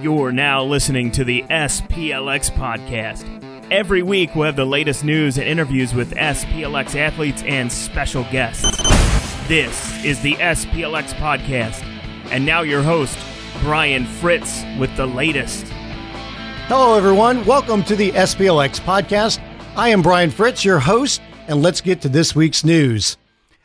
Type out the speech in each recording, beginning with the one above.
You're now listening to the SPLX podcast. Every week, we'll have the latest news and interviews with SPLX athletes and special guests. This is the SPLX podcast. And now, your host, Brian Fritz, with the latest. Hello, everyone. Welcome to the SPLX podcast. I am Brian Fritz, your host, and let's get to this week's news.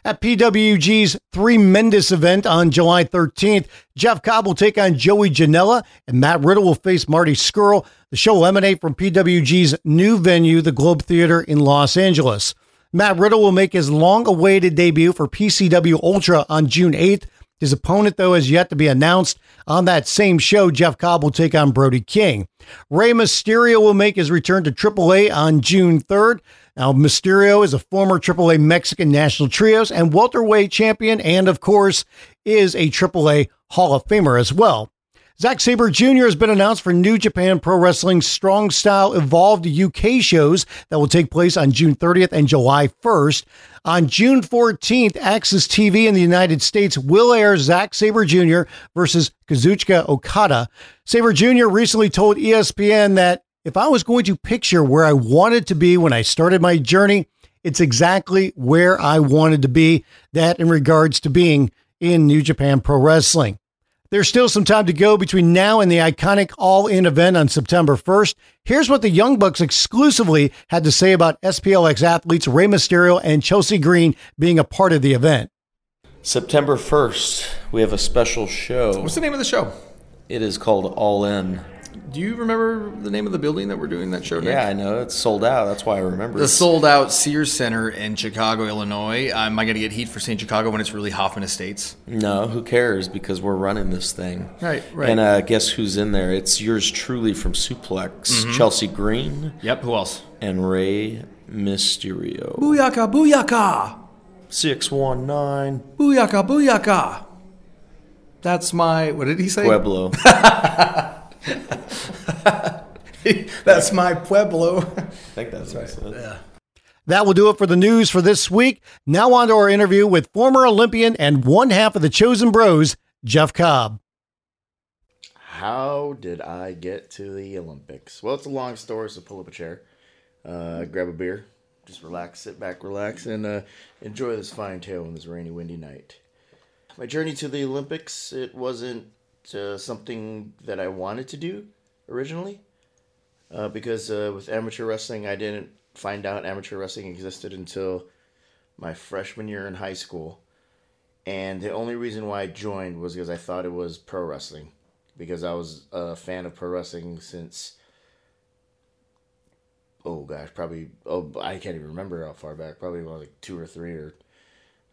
At PWG's Threemendous event on July 13th, Jeff Cobb will take on Joey Janela, and Matt Riddle will face Marty Scurll. The show will emanate from PWG's new venue, the Globe Theater in Los Angeles. Matt Riddle will make his long awaited debut for PCW Ultra on June 8th. His opponent, though, has yet to be announced. On that same show, Jeff Cobb will take on Brody King. Rey Mysterio will make his return to AAA on June 3rd. Now, Mysterio is a former AAA Mexican National Trios and welterweight champion, and of course, is a AAA Hall of Famer as well. Zack Sabre Jr. has been announced for New Japan Pro Wrestling Strong Style Evolved UK shows that will take place on June 30th and July 1st. On June 14th, AXS TV in the United States will air Zack Sabre Jr. versus Kazuchika Okada. Sabre Jr. recently told ESPN that if I was going to picture where I wanted to be when I started my journey, it's exactly where I wanted to be. That in regards to being in New Japan Pro Wrestling. There's still some time to go between now and the iconic All In event on September 1st. Here's what the Young Bucks exclusively had to say about SPLX athletes Rey Mysterio and Chelsea Green being a part of the event. September 1st, we have a special show. What's the name of the show? It is called All In. Do you remember the name of the building that we're doing that show? Yeah, I know. It's sold out. That's why I remember. The sold out Sears Center in Chicago, Illinois. Am I going to get heat for saying Chicago when it's really Hoffman Estates? No, who cares? Because we're running this thing. Right, right. And uh, guess who's in there? It's yours truly from Suplex, Mm-hmm. Chelsea Green, Yep, who else? and Rey Mysterio. Booyaka, booyaka! 619 Booyaka, booyaka! That's my, what did he say? Pueblo. That's my Pueblo. I think that's right. yeah. That will do it for the news for this week. Now on to our interview with former Olympian and one half of the Chosen Bros, Jeff Cobb. How did I get to the Olympics? Well, it's a long story, so pull up a chair, uh, grab a beer, just relax, sit back, relax, and uh, enjoy this fine tale on this rainy, windy night. My journey to the Olympics, it wasn't uh, something that I wanted to do originally, uh, because uh, with amateur wrestling, I didn't find out amateur wrestling existed until my freshman year in high school. And the only reason why I joined was because I thought it was pro wrestling because I was a fan of pro wrestling since oh gosh, probably oh I can't even remember how far back. Probably like two or three or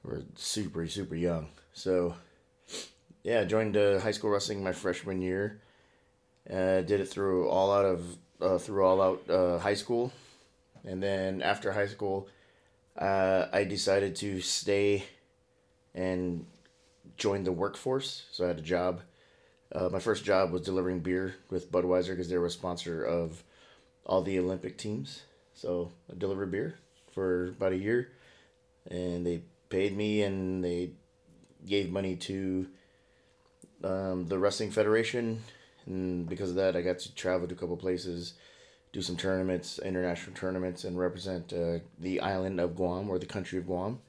or super super young. So yeah, I joined uh, high school wrestling my freshman year. Uh, did it through all out of uh, through all out uh, high school, and then after high school, uh, I decided to stay and join the workforce. So I had a job. Uh, my first job was delivering beer with Budweiser because they were a sponsor of all the Olympic teams. So I delivered beer for about a year, and they paid me and they gave money to um, the wrestling federation, and because of that, I got to travel to a couple places, do some tournaments, international tournaments, and represent uh, the island of Guam or the country of Guam.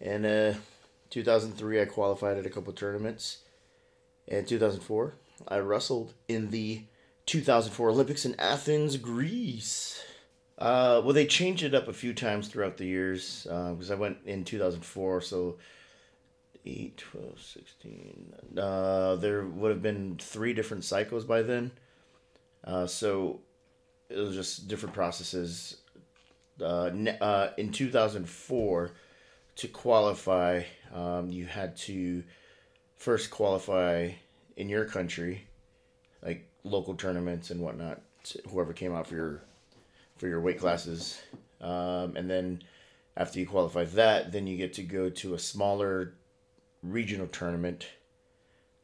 And uh, 2003, I qualified at a couple tournaments. In 2004, I wrestled in the 2004 Olympics in Athens, Greece. Uh, well, they changed it up a few times throughout the years because I went in 2004, so 8, 12, 16. Uh, there would have been three different cycles by then. Uh, so it was just different processes. Uh, uh, in 2004, to qualify, um, you had to first qualify in your country, like local tournaments and whatnot. Whoever came out for your for your weight classes, um, and then after you qualify that, then you get to go to a smaller regional tournament.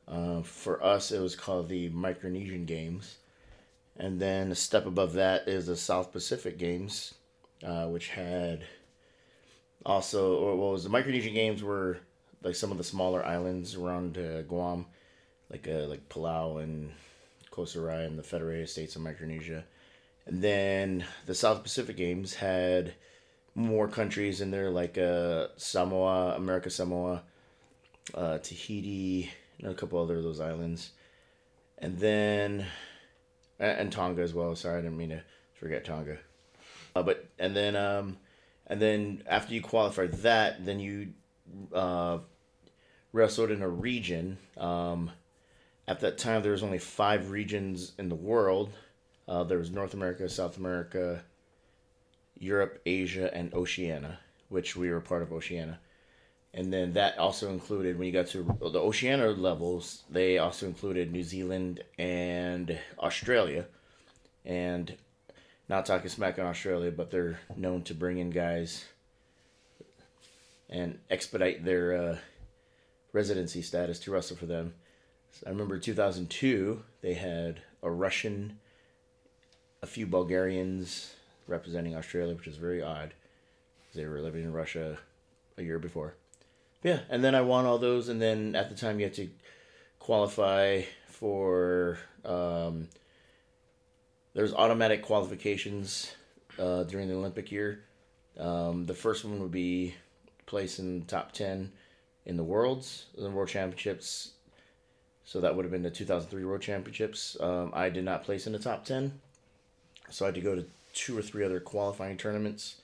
Uh, for us, it was called the Micronesian Games, and then a step above that is the South Pacific Games, uh, which had also, or what was the Micronesian Games were like some of the smaller islands around uh, Guam, like uh, like Palau and Rica and the Federated States of Micronesia. And then the South Pacific Games had more countries in there, like uh, Samoa, America Samoa, uh, Tahiti, and a couple other of those islands. And then, and Tonga as well. Sorry, I didn't mean to forget Tonga. Uh, but and then um, and then after you qualify that, then you uh, wrestled in a region. Um, at that time, there was only five regions in the world. Uh, there was North America, South America, Europe, Asia, and Oceania, which we were part of Oceania. And then that also included when you got to the Oceania levels, they also included New Zealand and Australia. And not talking smack on Australia, but they're known to bring in guys and expedite their uh, residency status to wrestle for them. So I remember 2002, they had a Russian, a few Bulgarians representing Australia, which is very odd. They were living in Russia a year before. Yeah, and then I won all those, and then at the time you had to qualify for. Um, there's automatic qualifications uh, during the Olympic year. Um, the first one would be place in top ten in the worlds, the World Championships. So that would have been the 2003 World Championships. Um, I did not place in the top ten, so I had to go to two or three other qualifying tournaments,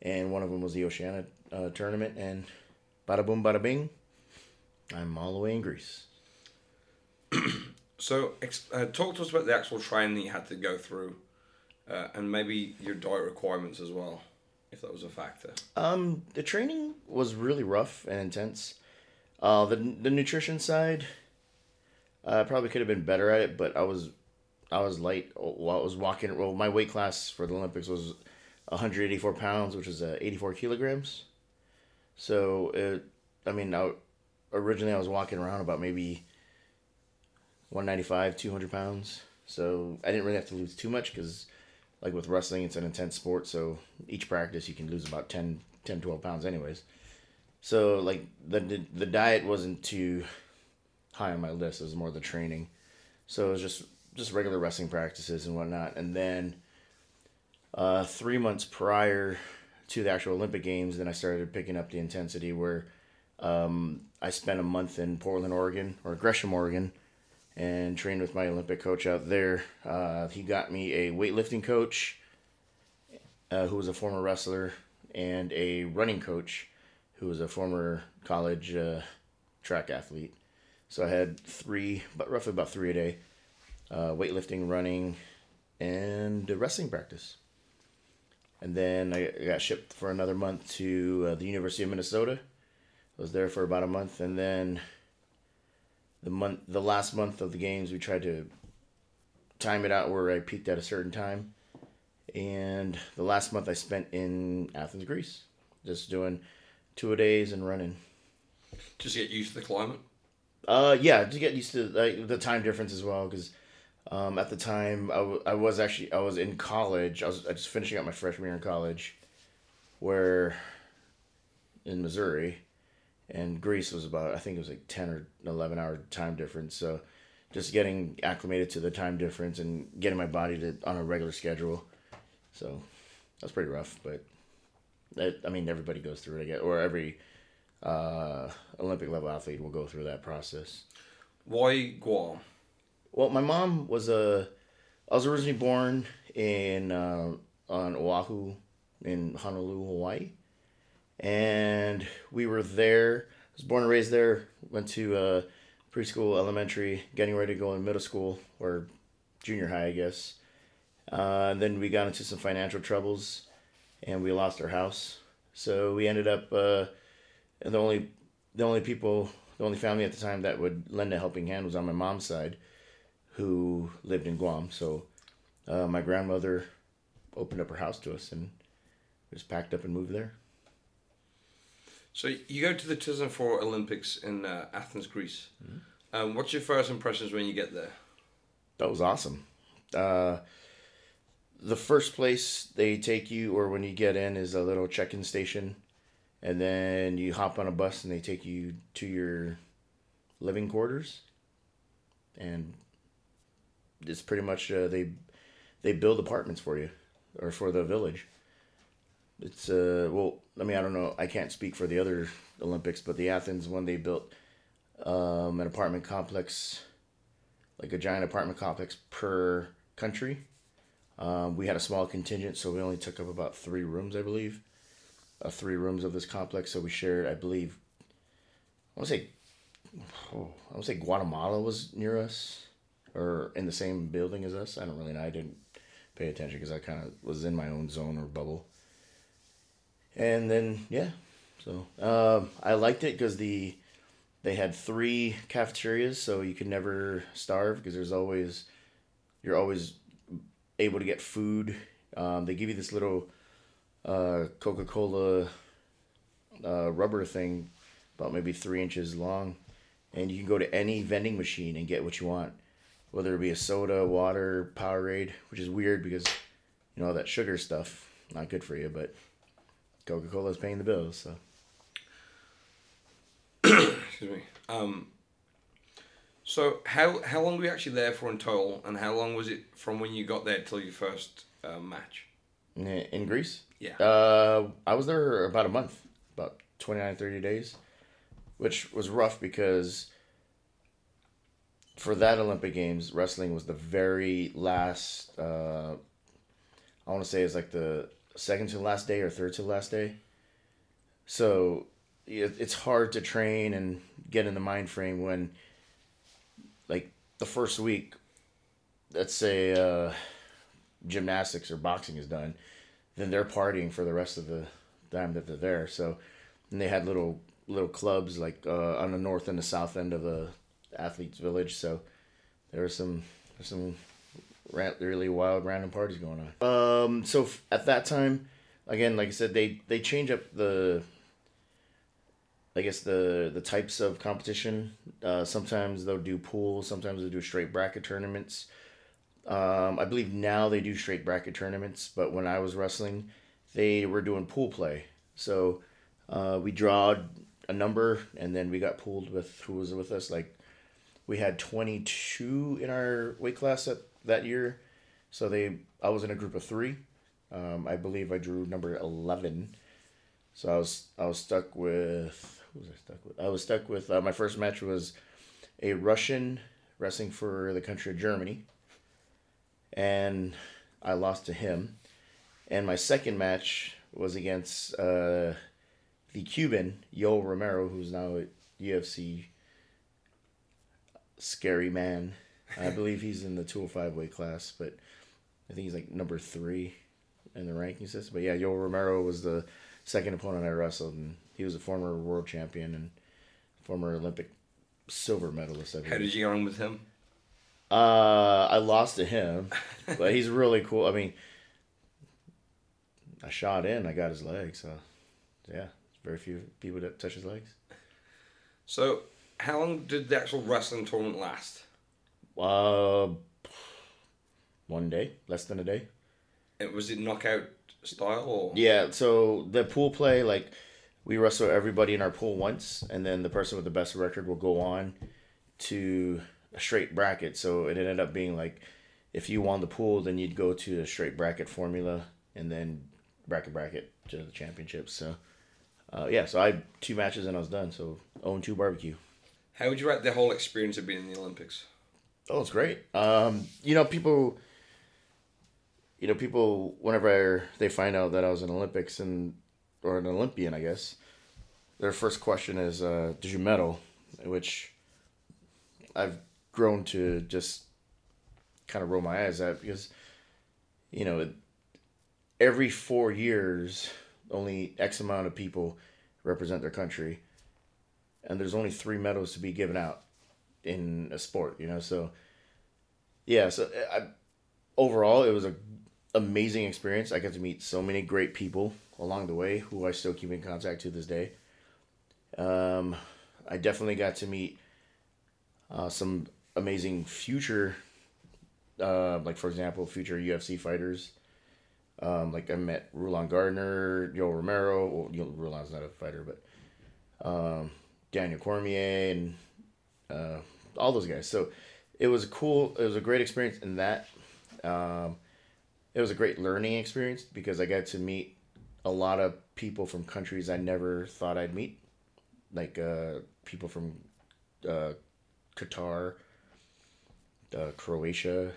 and one of them was the Oceania uh, tournament. And bada boom, bada bing, I'm all the way in Greece. So, uh, talk to us about the actual training that you had to go through, uh, and maybe your diet requirements as well, if that was a factor. Um, the training was really rough and intense. Uh, the the nutrition side, I probably could have been better at it, but I was, I was light while I was walking. Well, my weight class for the Olympics was 184 pounds, which is uh, 84 kilograms. So it, I mean, I, originally I was walking around about maybe 195, 200 pounds. So I didn't really have to lose too much because, like with wrestling, it's an intense sport. So each practice you can lose about 10, 10 12 pounds, anyways. So like the the diet wasn't too high on my list. It was more the training. So it was just just regular wrestling practices and whatnot. And then uh, three months prior to the actual Olympic Games, then I started picking up the intensity where um, I spent a month in Portland, Oregon, or Gresham, Oregon, and trained with my Olympic coach out there. Uh, he got me a weightlifting coach uh, who was a former wrestler and a running coach who was a former college uh, track athlete. So I had three, but roughly about three a day uh, weightlifting, running, and wrestling practice. And then I got shipped for another month to uh, the University of Minnesota. I was there for about a month, and then the month the last month of the games we tried to time it out where I peaked at a certain time. And the last month I spent in Athens, Greece, just doing two a days and running. Just get used to the climate. Uh, yeah, to get used to like, the time difference as well, because um, at the time I, w- I was actually I was in college. I was just finishing up my freshman year in college, where in Missouri, and Greece was about I think it was like ten or eleven hour time difference. So just getting acclimated to the time difference and getting my body to on a regular schedule. So that's pretty rough, but that, I mean everybody goes through it, I guess, or every uh, Olympic level athlete will go through that process. Why Guam? Well, my mom was a. I was originally born in uh, on Oahu, in Honolulu, Hawaii, and we were there. I was born and raised there. Went to uh, preschool, elementary, getting ready to go in middle school or junior high, I guess. Uh, and then we got into some financial troubles, and we lost our house. So we ended up, uh, the only, the only people, the only family at the time that would lend a helping hand was on my mom's side, who lived in Guam. So uh, my grandmother opened up her house to us, and we just packed up and moved there. So you go to the 2004 Olympics in uh, Athens, Greece. Um, what's your first impressions when you get there? That was awesome. Uh, the first place they take you, or when you get in, is a little check-in station, and then you hop on a bus and they take you to your living quarters. And it's pretty much uh, they they build apartments for you or for the village. It's uh well, I mean I don't know, I can't speak for the other Olympics, but the Athens one they built um, an apartment complex, like a giant apartment complex per country. Um, we had a small contingent, so we only took up about three rooms, I believe, uh, three rooms of this complex. So we shared, I believe, I want to say, oh, I want to say Guatemala was near us, or in the same building as us. I don't really know. I didn't pay attention because I kind of was in my own zone or bubble. And then yeah, so um, I liked it because the they had three cafeterias, so you could never starve because there's always you're always able to get food. Um, they give you this little uh, Coca Cola uh, rubber thing, about maybe three inches long, and you can go to any vending machine and get what you want, whether it be a soda, water, Powerade, which is weird because you know all that sugar stuff not good for you, but Coca Cola is paying the bills, so. Excuse me. Um, so how how long were you actually there for in total, and how long was it from when you got there till your first uh, match? In- In Greece? Yeah. Uh, I was there about a month, about 29, 30 days, which was rough because for that Olympic Games, wrestling was the very last, uh, I want to say it's like the second to last day or third to last day. So it's hard to train and get in the mind frame when, like, the first week, let's say, uh, gymnastics or boxing is done, then they're partying for the rest of the time that they're there. So, and they had little little clubs like uh, on the north and the south end of the athletes' village. So there was some there's some really wild random parties going on. Um, so f- at that time, again, like I said, they they change up the. I guess the the types of competition. Uh, sometimes they'll do pools. Sometimes they'll do straight bracket tournaments. Um, I believe now they do straight bracket tournaments, but when I was wrestling, they were doing pool play. So uh, we drawed a number, and then we got pooled with who was with us. Like we had twenty two in our weight class that that year, so they I was in a group of three. Um, I believe I drew number eleven, so I was I was stuck with who was I stuck with? I was stuck with uh, my first match was a Russian wrestling for the country of Germany and I lost to him. And my second match was against uh, the Cuban Yoel Romero, who's now at UFC scary man. I believe he's in the 205 weight class, but I think he's like number three in the ranking system. But yeah, Yoel Romero was the second opponent I wrestled, and he was a former world champion and former Olympic silver medalist. I believe. How did you get on with him? Uh, I lost to him, but he's really cool. I mean, I shot in, I got his leg, so yeah, very few people that touch his legs. So how long did the actual wrestling tournament last? Uh, one day, less than a day. It was it knockout style or Yeah, so the pool play, like we wrestle everybody in our pool once, and then the person with the best record will go on to a straight bracket. So it ended up being like if you won the pool, then you'd go to a straight bracket formula, and then bracket bracket to the championships. So uh, yeah, so I had two matches and I was done. So own 2 barbecue. How would you rate the whole experience of being in the Olympics? Oh, it's great. Um, you know, people. You know, people whenever they find out that I was in Olympics and or an Olympian, I guess, their first question is, uh, "Did you medal?" Which I've grown to just kind of roll my eyes at because, you know, every four years, only X amount of people represent their country, and there's only three medals to be given out in a sport, you know. So, yeah. So, I, overall, it was a amazing experience. I got to meet so many great people along the way, who I still keep in contact to this day. Um, I definitely got to meet uh, some amazing future, uh, like for example, future UFC fighters. Um, like I met Rulon Gardner, Yoel Romero. Well, Rulon's not a fighter, but um, Daniel Cormier and uh, all those guys. So it was a cool. It was a great experience in that. Um, it was a great learning experience because I got to meet a lot of people from countries I never thought I'd meet, like uh, people from uh, Qatar, uh, Croatia.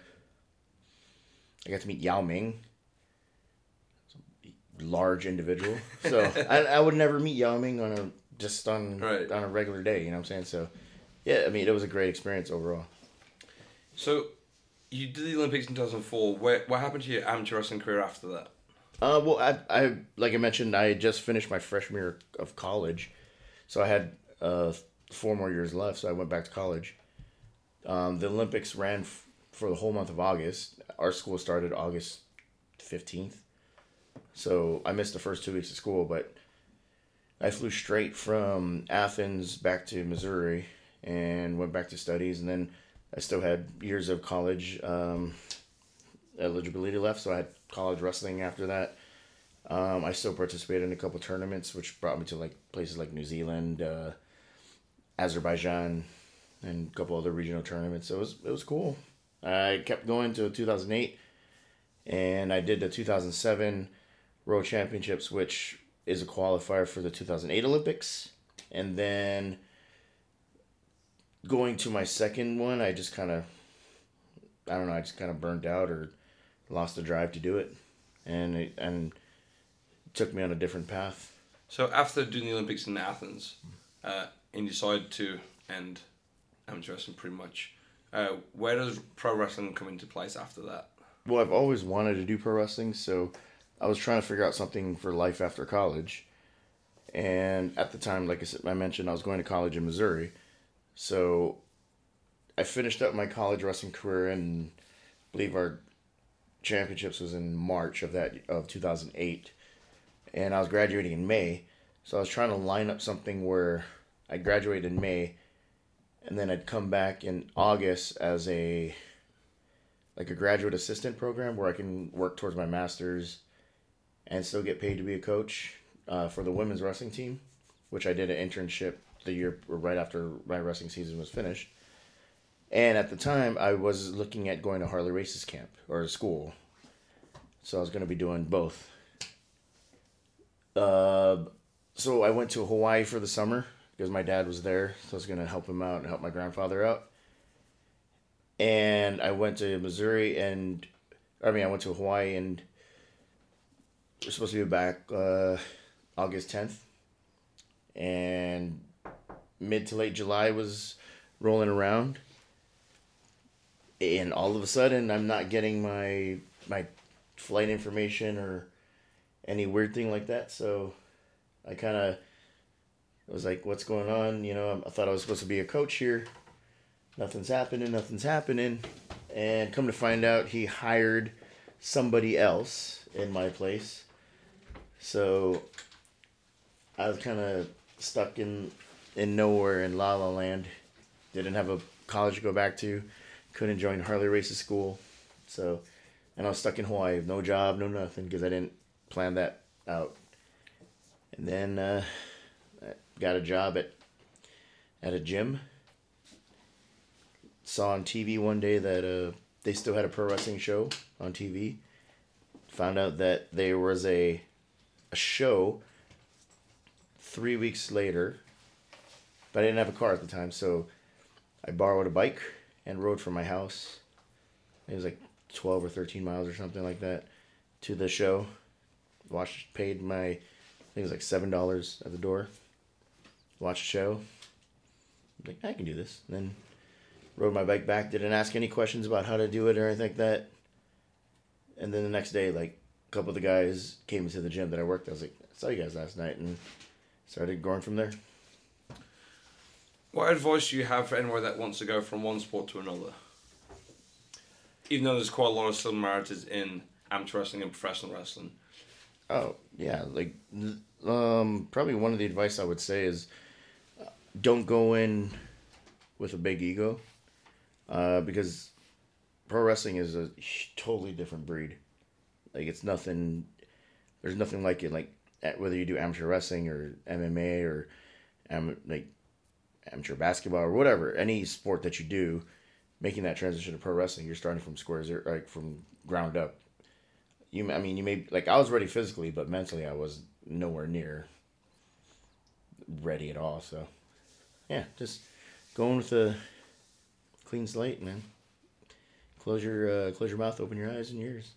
I got to meet Yao Ming, large individual. So I, I would never meet Yao Ming on a just on Right. on a regular day. You know what I'm saying? So yeah, I mean it was a great experience overall. So, you did the Olympics in 2004. Where, what happened to your amateur wrestling career after that? Uh, well, I, I like I mentioned, I had just finished my freshman year of college, so I had uh, four more years left. So I went back to college. Um, the Olympics ran f- for the whole month of August. Our school started August fifteenth, so I missed the first two weeks of school. But I flew straight from Athens back to Missouri and went back to studies, and then I still had years of college. Um, eligibility left, so I had college wrestling after that. Um, I still participated in a couple tournaments, which brought me to like places like New Zealand, uh, Azerbaijan, and a couple other regional tournaments. So it was it was cool. I kept going to 2008, and I did the 2007 World Championships, which is a qualifier for the 2008 Olympics, and then going to my second one, I just kind of I don't know, I just kind of burned out or lost the drive to do it, and it, and it took me on a different path. So, after doing the Olympics in Athens, uh, and you decided to end amateur wrestling pretty much, uh, where does pro wrestling come into place after that? Well, I've always wanted to do pro wrestling, so I was trying to figure out something for life after college. And at the time, like I said, I mentioned, I was going to college in Missouri, so I finished up my college wrestling career, and believe our championships was in March of that of two thousand eight, and I was graduating in May, so I was trying to line up something where I graduated in May, and then I'd come back in August as a like a graduate assistant program where I can work towards my master's and still get paid to be a coach uh, for the women's wrestling team, which I did an internship the year right after my wrestling season was finished. And at the time, I was looking at going to Harley Race's camp or school, so I was going to be doing both. Uh, so I went to Hawaii for the summer because my dad was there, so I was going to help him out and help my grandfather out and I went to Missouri and I mean I went to Hawaii and we're supposed to be back uh, August tenth, and mid to late July was rolling around, and all of a sudden I'm not getting my my flight information or any weird thing like that. So I kind of was like, "What's going on?" You know, I thought I was supposed to be a coach here nothing's happening, nothing's happening. And come to find out, he hired somebody else in my place. So I was kind of stuck in in nowhere in La La Land. Didn't have a college to go back to. Couldn't join Harley Race's school. So, and I was stuck in Hawaii, no job, no nothing, because I didn't plan that out. And then uh, I got a job at at a gym saw on TV one day that uh, they still had a pro wrestling show on TV. Found out that there was a a show three weeks later, but I didn't have a car at the time, so I borrowed a bike and rode from my house. It was like twelve or thirteen miles or something like that to the show. Watched, paid my, I think it was like seven dollars at the door. Watched the show. Like I can do this. And then rode my bike back. Didn't ask any questions about how to do it or anything like that. And then the next day, like a couple of the guys came into the gym that I worked. I was like, I saw you guys last night, and started going from there. What advice do you have for anyone that wants to go from one sport to another? Even though there's quite a lot of similarities in amateur wrestling and professional wrestling. Oh yeah, like um, probably one of the advice I would say is uh, don't go in with a big ego, uh, because pro wrestling is a totally different breed. Like it's nothing. There's nothing like it. Like whether you do amateur wrestling or MMA or am like amateur basketball or whatever, any sport that you do, making that transition to pro wrestling, you're starting from square zero, like from ground up. You, I mean, you may like I was ready physically, but mentally I was nowhere near ready at all. So, yeah, just going with a clean slate, man. Close your uh, close your mouth, open your eyes and ears.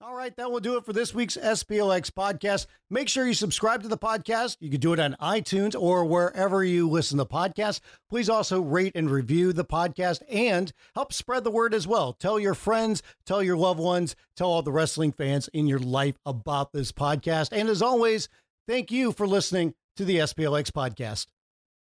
All right, that will do it for this week's SPLX podcast. Make sure you subscribe to the podcast. You can do it on iTunes or wherever you listen to podcasts. Please also rate and review the podcast and help spread the word as well. Tell your friends, tell your loved ones, tell all the wrestling fans in your life about this podcast. And as always, thank you for listening to the SPLX podcast.